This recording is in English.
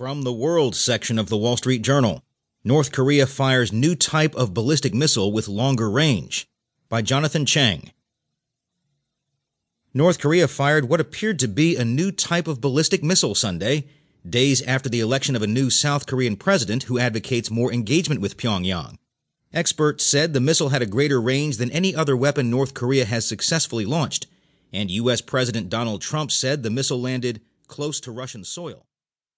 From the World section of the Wall Street Journal North Korea fires new type of ballistic missile with longer range. By Jonathan Cheng. North Korea fired what appeared to be a new type of ballistic missile Sunday, days after the election of a new South Korean president who advocates more engagement with Pyongyang. Experts said the missile had a greater range than any other weapon North Korea has successfully launched, and U.S. President Donald Trump said the missile landed close to Russian soil.